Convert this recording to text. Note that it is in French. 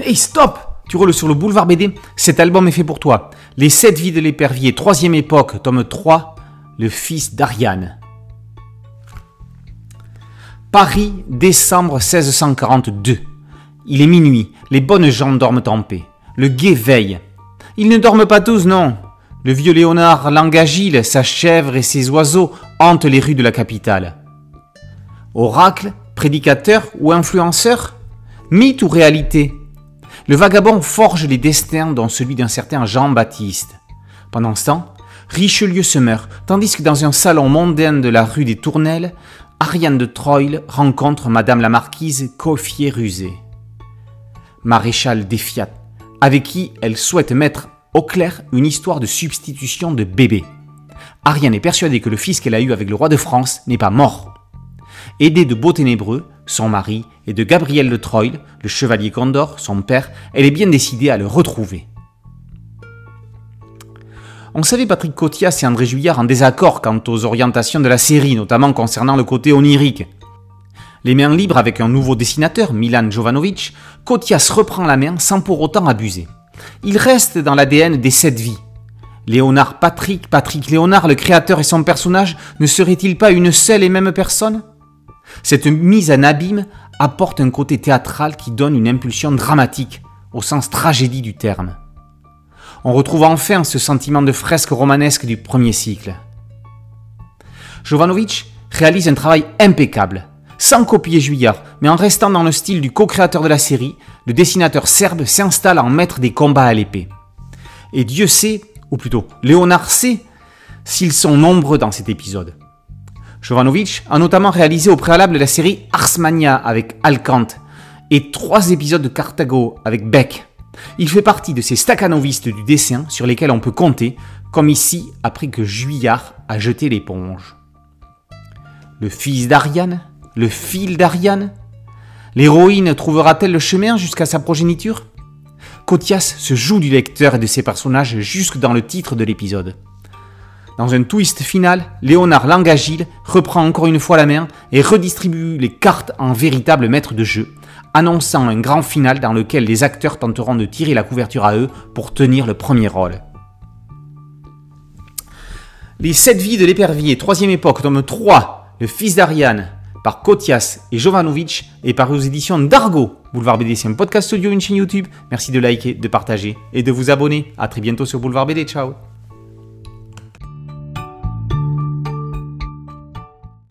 Hey, stop Tu roules sur le boulevard BD Cet album est fait pour toi. Les 7 vies de l'épervier, troisième époque, tome 3, le fils d'Ariane. Paris, décembre 1642. Il est minuit, les bonnes gens dorment en paix. Le guet veille. Ils ne dorment pas tous, non. Le vieux Léonard Langagile, sa chèvre et ses oiseaux hantent les rues de la capitale. Oracle, prédicateur ou influenceur? Mythe ou réalité? Le vagabond forge les destins dont celui d'un certain Jean-Baptiste. Pendant ce temps, Richelieu se meurt, tandis que dans un salon mondain de la rue des Tournelles, Ariane de Troyes rencontre Madame la Marquise Coffier-Rusé, maréchal des Fiat, avec qui elle souhaite mettre au clair une histoire de substitution de bébé. Ariane est persuadée que le fils qu'elle a eu avec le roi de France n'est pas mort. Aidée de Beau-Ténébreux, son mari, et de Gabriel de Troyes, le chevalier Condor, son père, elle est bien décidée à le retrouver. On savait Patrick Cotias et André Juillard en désaccord quant aux orientations de la série, notamment concernant le côté onirique. Les mains libres avec un nouveau dessinateur, Milan Jovanovic, Cotias reprend la main sans pour autant abuser. Il reste dans l'ADN des sept vies. Léonard Patrick, Patrick Léonard, le créateur et son personnage, ne serait-il pas une seule et même personne? Cette mise en abîme apporte un côté théâtral qui donne une impulsion dramatique, au sens tragédie du terme on retrouve enfin ce sentiment de fresque romanesque du premier cycle. Jovanovic réalise un travail impeccable, sans copier Juillard, mais en restant dans le style du co-créateur de la série, le dessinateur serbe s'installe en maître des combats à l'épée. Et Dieu sait, ou plutôt Léonard sait, s'ils sont nombreux dans cet épisode. Jovanovic a notamment réalisé au préalable la série Arsmania avec Alcante et trois épisodes de Carthago avec Beck. Il fait partie de ces staccanovistes du dessin sur lesquels on peut compter, comme ici après que Juillard a jeté l'éponge. Le fils d'Ariane? Le fil d'Ariane? L'héroïne trouvera-t-elle le chemin jusqu'à sa progéniture? Cotias se joue du lecteur et de ses personnages jusque dans le titre de l'épisode. Dans un twist final, Léonard Langagile reprend encore une fois la main et redistribue les cartes en véritable maître de jeu, annonçant un grand final dans lequel les acteurs tenteront de tirer la couverture à eux pour tenir le premier rôle. Les 7 vies de l'épervier, troisième époque, tome 3, Le fils d'Ariane, par Kotias et Jovanovic, est paru aux éditions d'Argo. Boulevard BD, c'est un podcast audio, une chaîne YouTube. Merci de liker, de partager et de vous abonner. A très bientôt sur Boulevard BD. Ciao